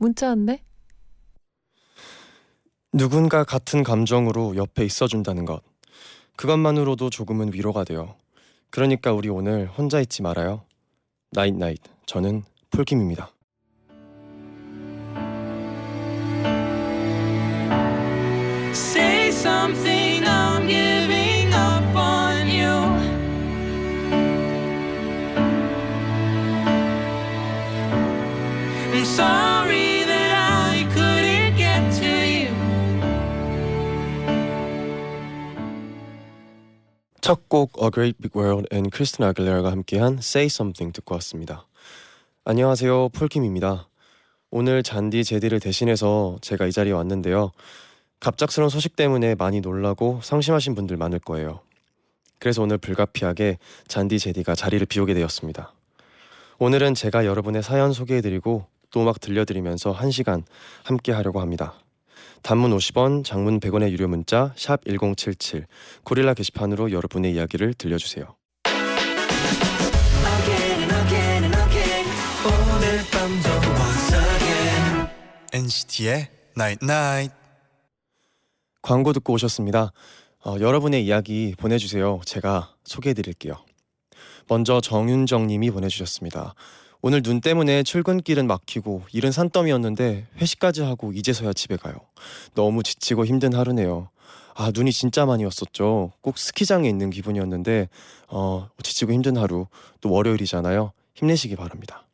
문자 왔네. 누군가 같은 감정으로 옆에 있어준다는 것. 그것만으로도 조금은 위로가 돼요. 그러니까 우리 오늘 혼자 있지 말아요. night night. 저는 폴킴입니다. Say 첫 곡 A Great Big World and 크리스틴 아길레라가 함께한 Say Something 듣고 왔습니다. 안녕하세요. 폴킴입니다. 오늘 잔디 제디를 대신해서 제가 이 자리에 왔는데요. 갑작스러운 소식 때문에 많이 놀라고 상심하신 분들 많을 거예요. 그래서 오늘 불가피하게 잔디 제디가 자리를 비우게 되었습니다. 오늘은 제가 여러분의 사연 소개해드리고 또 음악 들려드리면서 1시간 함께 하려고 합니다. 단문 50원, 장문 100원의 유료 문자 샵 1077 고릴라 게시판으로 여러분의 이야기를 들려주세요. NCT의 Night Night. 광고 듣고 오셨습니다. 어, 여러분의 이야기 보내주세요. 제가 소개해드릴게요. 먼저 정윤정님이 보내주셨습니다. 오늘 눈 때문에 출근길은 막히고 일은 산더미였는데 회식까지 하고 이제서야 집에 가요. 너무 지치고 힘든 하루네요. 아 눈이 진짜 많이 왔었죠. 꼭 스키장에 있는 기분이었는데 어, 지치고 힘든 하루 또 월요일이잖아요. 힘내시기 바랍니다.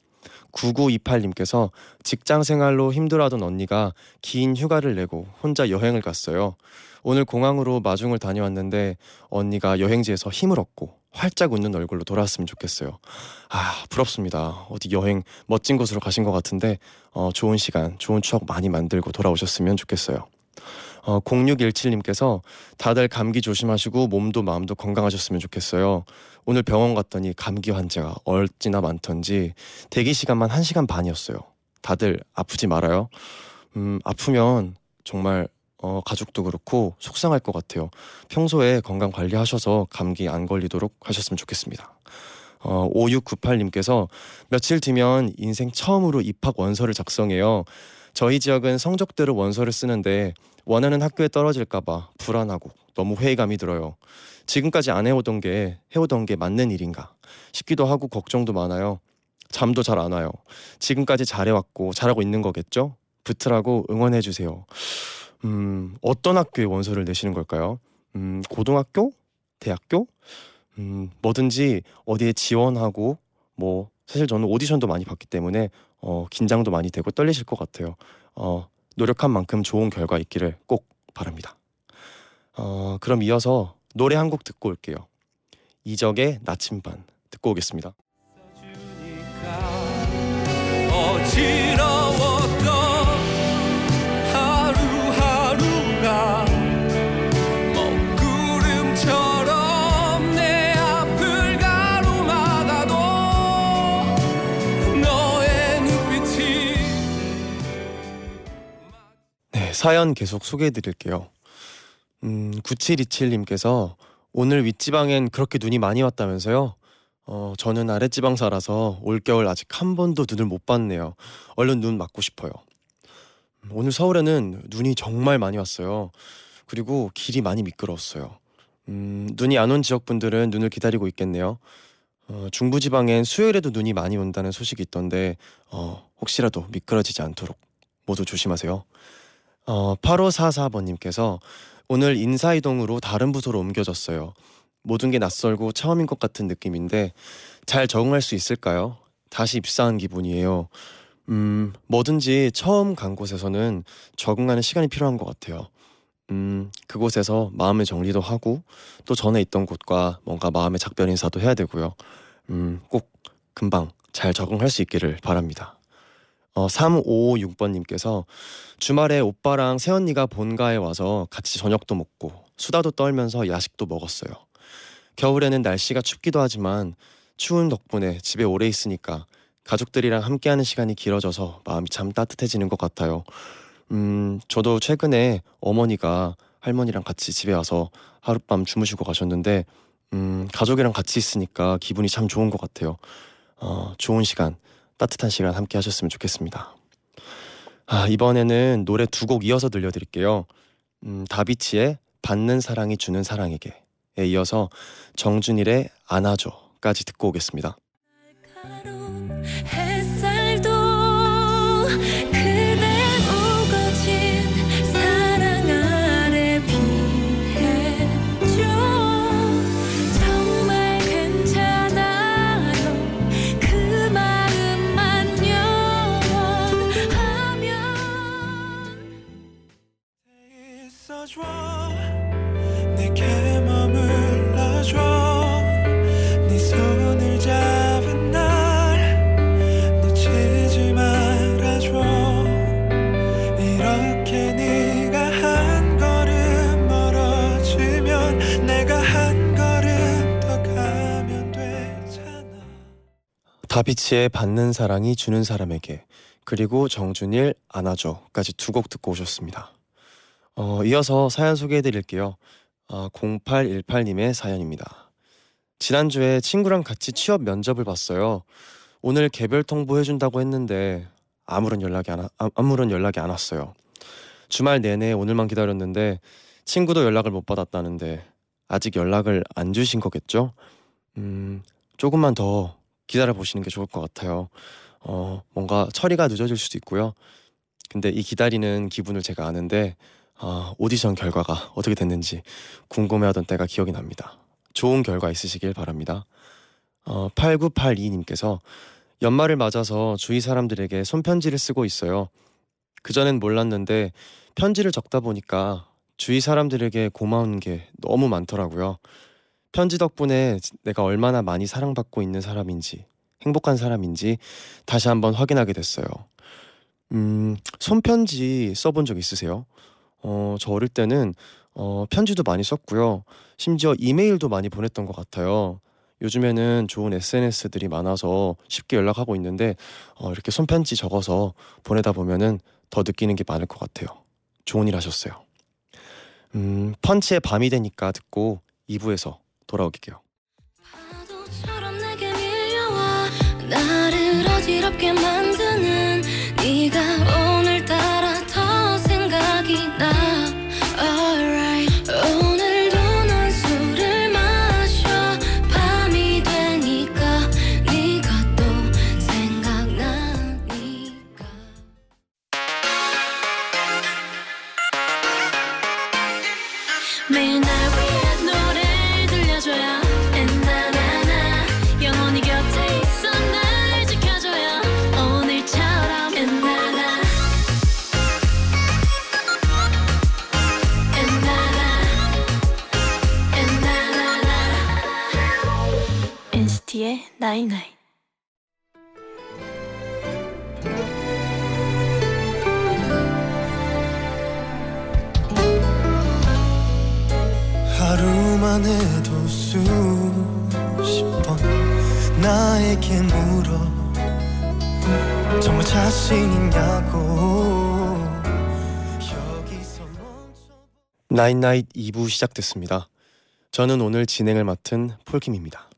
9928님께서 직장 생활로 힘들어하던 언니가 긴 휴가를 내고 혼자 여행을 갔어요. 오늘 공항으로 마중을 다녀왔는데 언니가 여행지에서 힘을 얻고 활짝 웃는 얼굴로 돌아왔으면 좋겠어요. 아 부럽습니다. 어디 여행 멋진 곳으로 가신 것 같은데 어, 좋은 시간, 좋은 추억 많이 만들고 돌아오셨으면 좋겠어요. 어, 0617님께서 다들 감기 조심하시고 몸도 마음도 건강하셨으면 좋겠어요. 오늘 병원 갔더니 감기 환자가 얼찌나 많던지 대기 시간만 1시간 반이었어요. 다들 아프지 말아요. 음, 아프면 정말 어, 가족도 그렇고 속상할 것 같아요. 평소에 건강 관리하셔서 감기 안 걸리도록 하셨으면 좋겠습니다. 어, 5698님께서 며칠 뒤면 인생 처음으로 입학 원서를 작성해요. 저희 지역은 성적대로 원서를 쓰는데 원하는 학교에 떨어질까봐 불안하고 너무 회의감이 들어요. 지금까지 안 해오던 게 해오던 게 맞는 일인가 싶기도 하고 걱정도 많아요. 잠도 잘 안 와요. 지금까지 잘해왔고 잘하고 있는 거겠죠? 붙으라고 응원해 주세요. 음, 어떤 학교에 원서를 내시는 걸까요? 음, 고등학교? 대학교? 음, 뭐든지 어디에 지원하고 뭐 사실 저는 오디션도 많이 봤기 때문에 어, 긴장도 많이 되고 떨리실 것 같아요. 어, 노력한 만큼 좋은 결과 있기를 꼭 바랍니다. 어, 그럼 이어서 노래 한 곡 듣고 올게요. 이적의 나침반 듣고 오겠습니다. 사연 계속 소개해 드릴게요. 음, 9727님께서 오늘 윗지방엔 그렇게 눈이 많이 왔다면서요? 어, 저는 아랫지방 살아서 올겨울 아직 한 번도 눈을 못 봤네요. 얼른 눈 맞고 싶어요. 음, 오늘 서울에는 눈이 정말 많이 왔어요. 그리고 길이 많이 미끄러웠어요. 음, 눈이 안 온 지역분들은 눈을 기다리고 있겠네요. 어, 중부지방엔 수요일에도 눈이 많이 온다는 소식이 있던데 어, 혹시라도 미끄러지지 않도록 모두 조심하세요. 어, 8544번님께서 오늘 인사이동으로 다른 부서로 옮겨졌어요. 모든 게 낯설고 처음인 것 같은 느낌인데 잘 적응할 수 있을까요? 다시 입사한 기분이에요. 음, 뭐든지 처음 간 곳에서는 적응하는 시간이 필요한 것 같아요. 음, 그곳에서 마음의 정리도 하고 또 전에 있던 곳과 뭔가 마음의 작별 인사도 해야 되고요. 음, 꼭 금방 잘 적응할 수 있기를 바랍니다. 어, 3556번님께서 주말에 오빠랑 새언니가 본가에 와서 같이 저녁도 먹고 수다도 떨면서 야식도 먹었어요. 겨울에는 날씨가 춥기도 하지만 추운 덕분에 집에 오래 있으니까 가족들이랑 함께하는 시간이 길어져서 마음이 참 따뜻해지는 것 같아요. 음, 저도 최근에 어머니가 할머니랑 같이 집에 와서 하룻밤 주무시고 가셨는데 음, 가족이랑 같이 있으니까 기분이 참 좋은 것 같아요. 어, 좋은 시간, 따뜻한 시간 함께 하셨으면 좋겠습니다. 아, 이번에는 노래 두 곡 이어서 들려드릴게요. 음, 다비치의 받는 사랑이 주는 사랑에게에 이어서 정준일의 안아줘까지 듣고 오겠습니다. 다비치의 받는 사랑이 주는 사람에게 그리고 정준일 안아줘까지 두 곡 듣고 오셨습니다. 어, 이어서 사연 소개해 드릴게요. 어, 0818님의 사연입니다. 지난주에 친구랑 같이 취업 면접을 봤어요. 오늘 개별 통보 해준다고 했는데 아무런 연락이 안 와- 아, 아무런 연락이 안 왔어요. 주말 내내 오늘만 기다렸는데 친구도 연락을 못 받았다는데 아직 연락을 안 주신 거겠죠? 음, 조금만 더 기다려 보시는 게 좋을 것 같아요. 어, 뭔가 처리가 늦어질 수도 있고요. 근데 이 기다리는 기분을 제가 아는데 아, 오디션 결과가 어떻게 됐는지 궁금해하던 때가 기억이 납니다. 좋은 결과 있으시길 바랍니다. 어, 8982님께서 연말을 맞아서 주위 사람들에게 손편지를 쓰고 있어요. 그전엔 몰랐는데 편지를 적다 보니까 주위 사람들에게 고마운 게 너무 많더라고요. 편지 덕분에 내가 얼마나 많이 사랑받고 있는 사람인지 행복한 사람인지 다시 한번 확인하게 됐어요. 음, 손편지 써본 적 있으세요? 어, 저 어릴 때는 어, 편지도 많이 썼고요. 심지어 이메일도 많이 보냈던 것 같아요. 요즘에는 좋은 SNS들이 많아서 쉽게 연락하고 있는데 어, 이렇게 손편지 적어서 보내다 보면은 더 느끼는 게 많을 것 같아요. 좋은 일 하셨어요. 음, 펀치의 밤이 되니까 듣고 2부에서 돌아오게요. 하루만 해도 수십 번 나에게 물어 정말 자신 있냐고 night night 2부 시작됐습니다. 저는 오늘 진행을 맡은 폴킴입니다.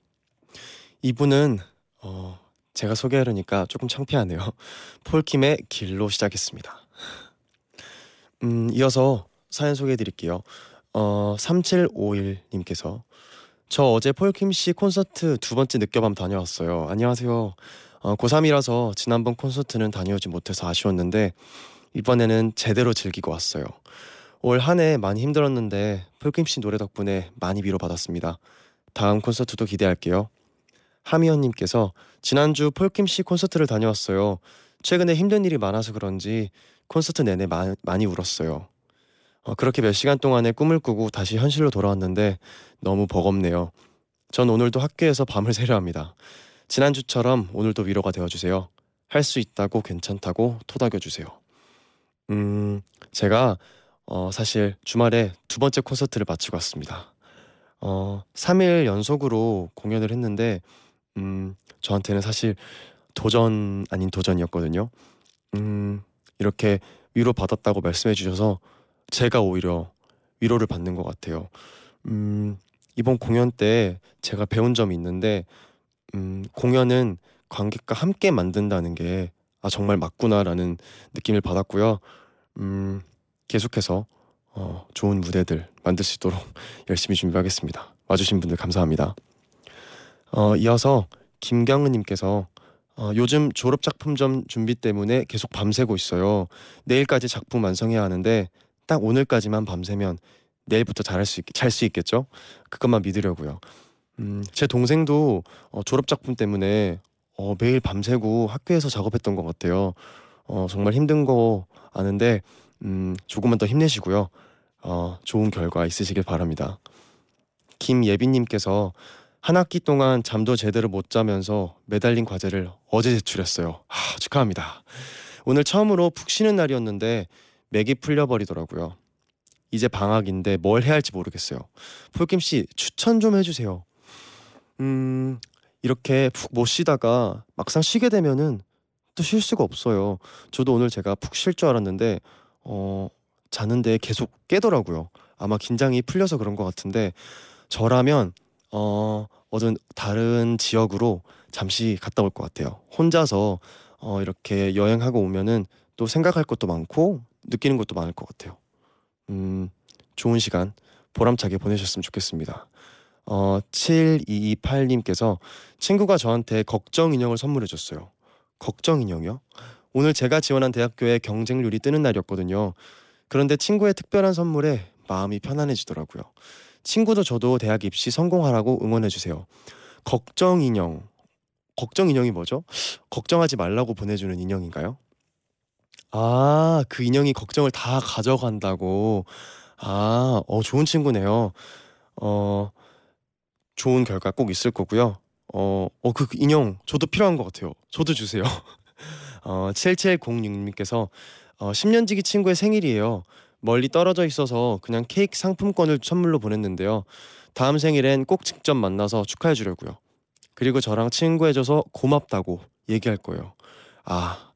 2부는 어, 제가 소개하려니까 조금 창피하네요. 폴킴의 길로 시작했습니다. 음, 이어서 사연 소개해 드릴게요. 어, 3751님께서 저 어제 폴킴 씨 콘서트 두 번째 늦겨밤 다녀왔어요. 안녕하세요. 어, 고3이라서 지난번 콘서트는 다녀오지 못해서 아쉬웠는데 이번에는 제대로 즐기고 왔어요. 올 한 해 많이 힘들었는데 폴킴 씨 노래 덕분에 많이 위로받았습니다. 다음 콘서트도 기대할게요. 하미연님께서 지난주 폴킴 씨 콘서트를 다녀왔어요. 최근에 힘든 일이 많아서 그런지 콘서트 내내 마- 많이 울었어요. 어, 그렇게 몇 시간 동안의 꿈을 꾸고 다시 현실로 돌아왔는데 너무 버겁네요. 전 오늘도 학교에서 밤을 새려 합니다. 지난주처럼 오늘도 위로가 되어주세요. 할 수 있다고 괜찮다고 토닥여 주세요. 음, 제가 어, 사실 주말에 두 번째 콘서트를 마치고 왔습니다. 어, 3일 연속으로 공연을 했는데 음, 저한테는 사실 도전 아닌 도전이었거든요. 음, 이렇게 위로 받았다고 말씀해 주셔서 제가 오히려 위로를 받는 것 같아요. 음, 이번 공연 때 제가 배운 점이 있는데 음, 공연은 관객과 함께 만든다는 게 아, 정말 맞구나라는 느낌을 받았고요. 음, 계속해서 어, 좋은 무대들 만들 수 있도록 열심히 준비하겠습니다. 와주신 분들 감사합니다. 어, 이어서 김경은님께서 어, 요즘 졸업 작품점 준비 때문에 계속 밤새고 있어요. 내일까지 작품 완성해야 하는데 딱 오늘까지만 밤새면 내일부터 잘할 수 있, 잘수 있겠죠? 그것만 믿으려고요. 음, 제 동생도 어, 졸업 작품 때문에 어, 매일 밤새고 학교에서 작업했던 것 같아요. 어, 정말 힘든 거 아는데 음, 조금만 더 힘내시고요. 어, 좋은 결과 있으시길 바랍니다. 김예빈님께서 한 학기 동안 잠도 제대로 못 자면서 매달린 과제를 어제 제출했어요. 아, 축하합니다. 오늘 처음으로 푹 쉬는 날이었는데 맥이 풀려버리더라고요. 이제 방학인데 뭘 해야 할지 모르겠어요. 폴킴 씨 추천 좀 해주세요. 음 이렇게 푹 못 쉬다가 막상 쉬게 되면은 또 쉴 수가 없어요. 저도 오늘 제가 푹 쉴 줄 알았는데 어 자는데 계속 깨더라고요. 아마 긴장이 풀려서 그런 것 같은데 저라면 어 어떤 다른 지역으로 잠시 갔다 올 것 같아요. 혼자서 어 이렇게 여행하고 오면은 또 생각할 것도 많고 느끼는 것도 많을 것 같아요. 음, 좋은 시간 보람차게 보내셨으면 좋겠습니다. 어, 7228님께서 친구가 저한테 걱정 인형을 선물해 줬어요. 걱정 인형이요? 오늘 제가 지원한 대학교에 경쟁률이 뜨는 날이었거든요. 그런데 친구의 특별한 선물에 마음이 편안해지더라고요. 친구도 저도 대학 입시 성공하라고 응원해 주세요. 걱정 인형. 걱정 인형이 뭐죠? 걱정하지 말라고 보내주는 인형인가요? 아, 그 인형이 걱정을 다 가져간다고. 아, 어, 좋은 친구네요. 어, 좋은 결과 꼭 있을 거고요. 어, 어, 그 인형 저도 필요한 것 같아요. 저도 주세요. 어, 7706님께서 어, 10년지기 친구의 생일이에요. 멀리 떨어져 있어서 그냥 케이크 상품권을 선물로 보냈는데요. 다음 생일엔 꼭 직접 만나서 축하해 주려고요. 그리고 저랑 친구해줘서 고맙다고 얘기할 거예요. 아,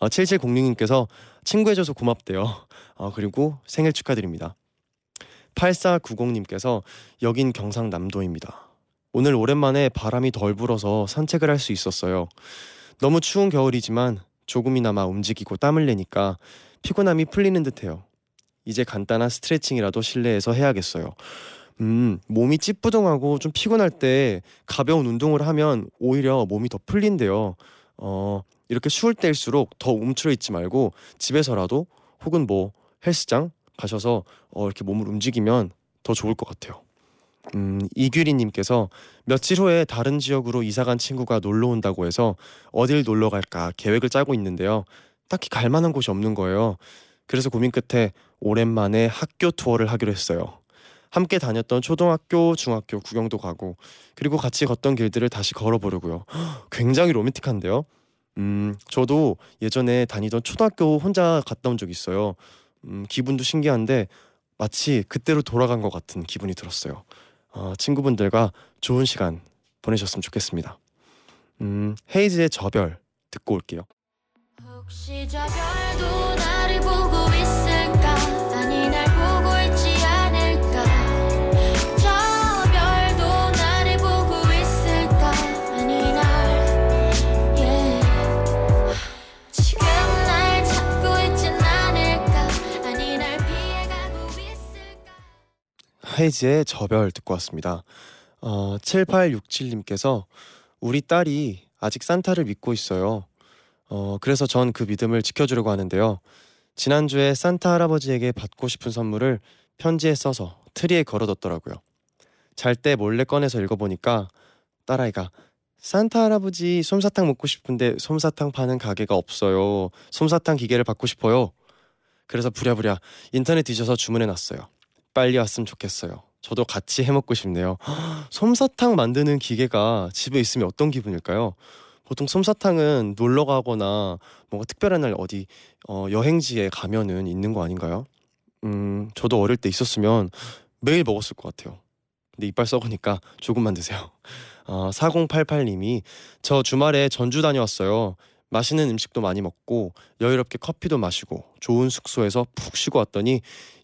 어, 7706님께서 친구해줘서 고맙대요. 어, 그리고 생일 축하드립니다. 8490님께서 여긴 경상남도입니다. 오늘 오랜만에 바람이 덜 불어서 산책을 할 수 있었어요. 너무 추운 겨울이지만 조금이나마 움직이고 땀을 내니까 피곤함이 풀리는 듯해요. 이제 간단한 스트레칭이라도 실내에서 해야겠어요. 음, 몸이 찌뿌둥하고 좀 피곤할 때 가벼운 운동을 하면 오히려 몸이 더 풀린대요. 어, 이렇게 추울 때일수록 더 움츠러 있지 말고 집에서라도 혹은 뭐 헬스장 가셔서 어, 이렇게 몸을 움직이면 더 좋을 것 같아요. 음, 이규리님께서 며칠 후에 다른 지역으로 이사간 친구가 놀러 온다고 해서 어딜 놀러 갈까 계획을 짜고 있는데요. 딱히 갈 만한 곳이 없는 거예요. 그래서 고민 끝에 오랜만에 학교 투어를 하기로 했어요. 함께 다녔던 초등학교, 중학교 구경도 가고 그리고 같이 걷던 길들을 다시 걸어보려고요. 굉장히 로맨틱한데요. 음, 저도 예전에 다니던 초등학교 혼자 갔다 온 적 있어요. 음, 기분도 신기한데 마치 그때로 돌아간 것 같은 기분이 들었어요. 어, 친구분들과 좋은 시간 보내셨으면 좋겠습니다. 음, 헤이즈의 저별 듣고 올게요. 헤이즈의 저별 듣고 왔습니다. 어, 7867님께서 우리 딸이 아직 산타를 믿고 있어요. 어, 그래서 전 그 믿음을 지켜주려고 하는데요. 지난주에 산타 할아버지에게 받고 싶은 선물을 편지에 써서 트리에 걸어뒀더라고요. 잘 때 몰래 꺼내서 읽어보니까 딸아이가 산타 할아버지 솜사탕 먹고 싶은데 솜사탕 파는 가게가 없어요. 솜사탕 기계를 받고 싶어요. 그래서 부랴부랴 인터넷 뒤져서 주문해 놨어요. 빨리 왔으면 좋겠어요. 저도 같이 해먹고 싶네요. 솜사탕 만드는 기계가 집에 있으면 어떤 기분일까요? 보통 솜사탕은 놀러 가거나 뭔가 특별한 날 어디 어, 여행지에 가면은 있는 거 아닌가요? 음, 저도 어릴 때 있었으면 매일 먹었을 것 같아요. 근데 이빨 썩으니까 조금만 드세요. 어, 4088님이 저 주말에 전주 다녀왔어요. 맛있는 음식도 많이 먹고 여유롭게 커피도 마시고 좋은 숙소에서 푹 쉬고 왔더니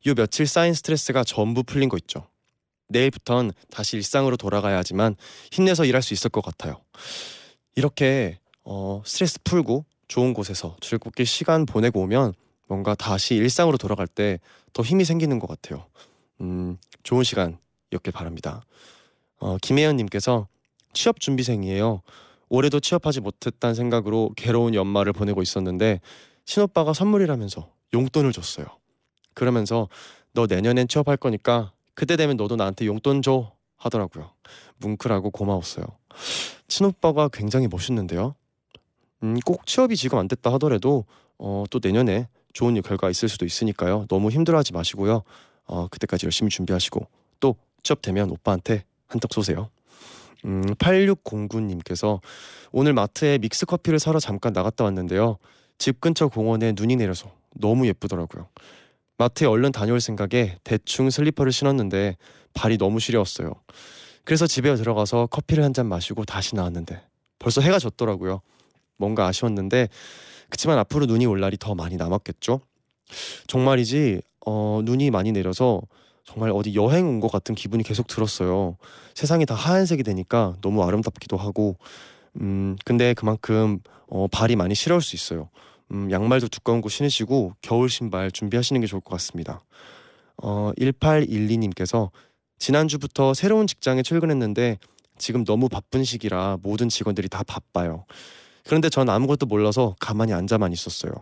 요 며칠 쌓인 스트레스가 전부 풀린 거 있죠. 내일부턴 다시 일상으로 돌아가야 하지만 힘내서 일할 수 있을 것 같아요. 이렇게 어, 스트레스 풀고 좋은 곳에서 즐겁게 시간 보내고 오면 뭔가 다시 일상으로 돌아갈 때 더 힘이 생기는 것 같아요. 음, 좋은 시간이었길 바랍니다. 어, 김혜연님께서 취업 준비생이에요. 올해도 취업하지 못했다는 생각으로 괴로운 연말을 보내고 있었는데 친오빠가 선물이라면서 용돈을 줬어요. 그러면서 너 내년엔 취업할 거니까 그때 되면 너도 나한테 용돈 줘 하더라고요. 뭉클하고 고마웠어요. 친오빠가 굉장히 멋있는데요. 음, 꼭 취업이 지금 안 됐다 하더라도 어, 또 내년에 좋은 결과 있을 수도 있으니까요. 너무 힘들어하지 마시고요. 어, 그때까지 열심히 준비하시고 또 취업 되면 오빠한테 한턱 쏘세요. 음, 8609님께서 오늘 마트에 믹스 커피를 사러 잠깐 나갔다 왔는데요. 집 근처 공원에 눈이 내려서 너무 예쁘더라고요. 마트에 얼른 다녀올 생각에 대충 슬리퍼를 신었는데 발이 너무 시려웠어요. 그래서 집에 들어가서 커피를 한 잔 마시고 다시 나왔는데 벌써 해가 졌더라고요. 뭔가 아쉬웠는데 그치만 앞으로 눈이 올 날이 더 많이 남았겠죠. 정말이지 어, 눈이 많이 내려서 정말 어디 여행 온 것 같은 기분이 계속 들었어요. 세상이 다 하얀색이 되니까 너무 아름답기도 하고 음 근데 그만큼 어, 발이 많이 시려울 수 있어요. 음, 양말도 두꺼운 거 신으시고 겨울 신발 준비하시는 게 좋을 것 같습니다. 어, 1812님께서 지난주부터 새로운 직장에 출근했는데 지금 너무 바쁜 시기라 모든 직원들이 다 바빠요. 그런데 전 아무것도 몰라서 가만히 앉아만 있었어요.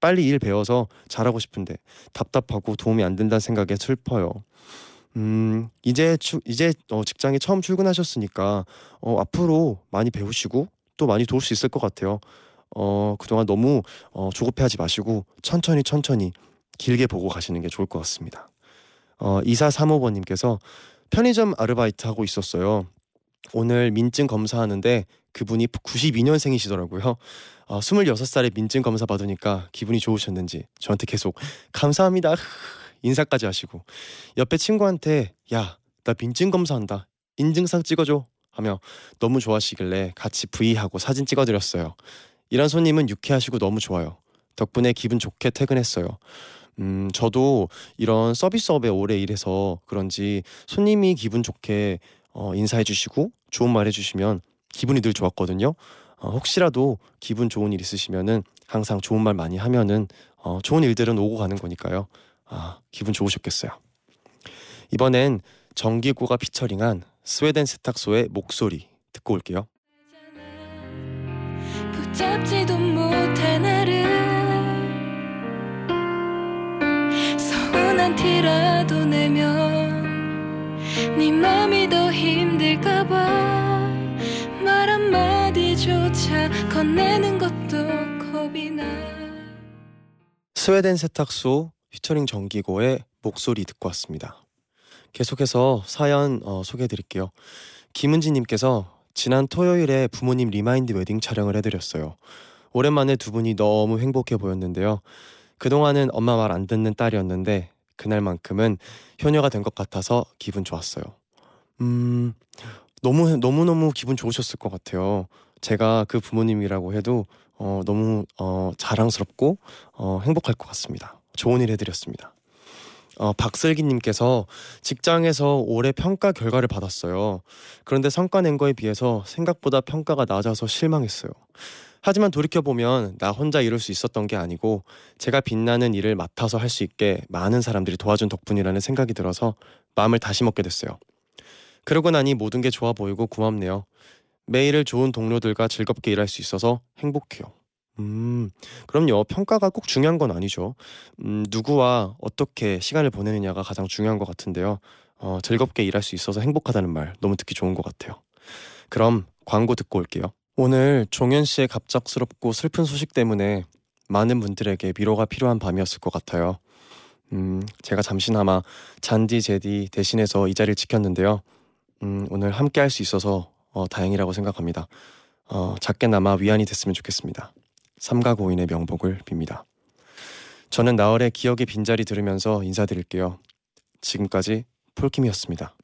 빨리 일 배워서 잘하고 싶은데 답답하고 도움이 안 된다는 생각에 슬퍼요. 음 이제 추, 이제 어, 직장에 처음 출근하셨으니까 어, 앞으로 많이 배우시고 또 많이 도울 수 있을 것 같아요. 어 그동안 너무 어, 조급해하지 마시고 천천히 천천히 길게 보고 가시는 게 좋을 것 같습니다. 어 2435번님께서 편의점 아르바이트 하고 있었어요. 오늘 민증 검사하는데 그분이 92년생이시더라고요. 어, 26살에 민증 검사 받으니까 기분이 좋으셨는지 저한테 계속 감사합니다 인사까지 하시고 옆에 친구한테 야 나 민증 검사한다 인증상 찍어줘 하며 너무 좋아하시길래 같이 V하고 사진 찍어드렸어요. 이런 손님은 유쾌하시고 너무 좋아요. 덕분에 기분 좋게 퇴근했어요. 음, 저도 이런 서비스업에 오래 일해서 그런지 손님이 기분 좋게 어, 인사해 주시고 좋은 말 해주시면 기분이 늘 좋았거든요. 어, 혹시라도 기분 좋은 일 있으시면은 항상 좋은 말 많이 하면은 어, 좋은 일들은 오고 가는 거니까요. 아, 기분 좋으셨겠어요. 이번엔 정기고가 피처링한 스웨덴 세탁소의 목소리 듣고 올게요. 붙잡지도 못해 나를 서운한 티라도 내면 건네는 것도 겁이 나 스웨덴 세탁소 피처링 정기고의 목소리 듣고 왔습니다. 계속해서 사연 어, 소개해 드릴게요. 김은지 님께서 지난 토요일에 부모님 remind wedding 촬영을 해드렸어요. 오랜만에 두 분이 너무 행복해 보였는데요. 그동안은 엄마 말 안 듣는 딸이었는데 그날만큼은 효녀가 된 것 같아서 기분 좋았어요. 음, 너무 너무 너무 기분 좋으셨을 것 같아요. 제가 그 부모님이라고 해도 어, 너무 어, 자랑스럽고 어, 행복할 것 같습니다. 좋은 일 해드렸습니다. 어, 박슬기님께서 직장에서 올해 평가 결과를 받았어요. 그런데 성과 낸 거에 비해서 생각보다 평가가 낮아서 실망했어요. 하지만 돌이켜보면 나 혼자 이룰 수 있었던 게 아니고 제가 빛나는 일을 맡아서 할 수 있게 많은 사람들이 도와준 덕분이라는 생각이 들어서 마음을 다시 먹게 됐어요. 그러고 나니 모든 게 좋아 보이고 고맙네요. 매일을 좋은 동료들과 즐겁게 일할 수 있어서 행복해요. 음, 그럼요. 평가가 꼭 중요한 건 아니죠. 음, 누구와 어떻게 시간을 보내느냐가 가장 중요한 것 같은데요. 어, 즐겁게 일할 수 있어서 행복하다는 말 너무 듣기 좋은 것 같아요. 그럼 광고 듣고 올게요. 오늘 종현 씨의 갑작스럽고 슬픈 소식 때문에 많은 분들에게 위로가 필요한 밤이었을 것 같아요. 음, 제가 잠시나마 잔디 제디 대신해서 이 자리를 지켰는데요. 음, 오늘 함께 할 수 있어서 어, 다행이라고 생각합니다. 어, 작게나마 위안이 됐으면 좋겠습니다. 삼가 고인의 명복을 빕니다. 저는 나월의 기억의 빈자리 들으면서 인사드릴게요. 지금까지 폴킴이었습니다.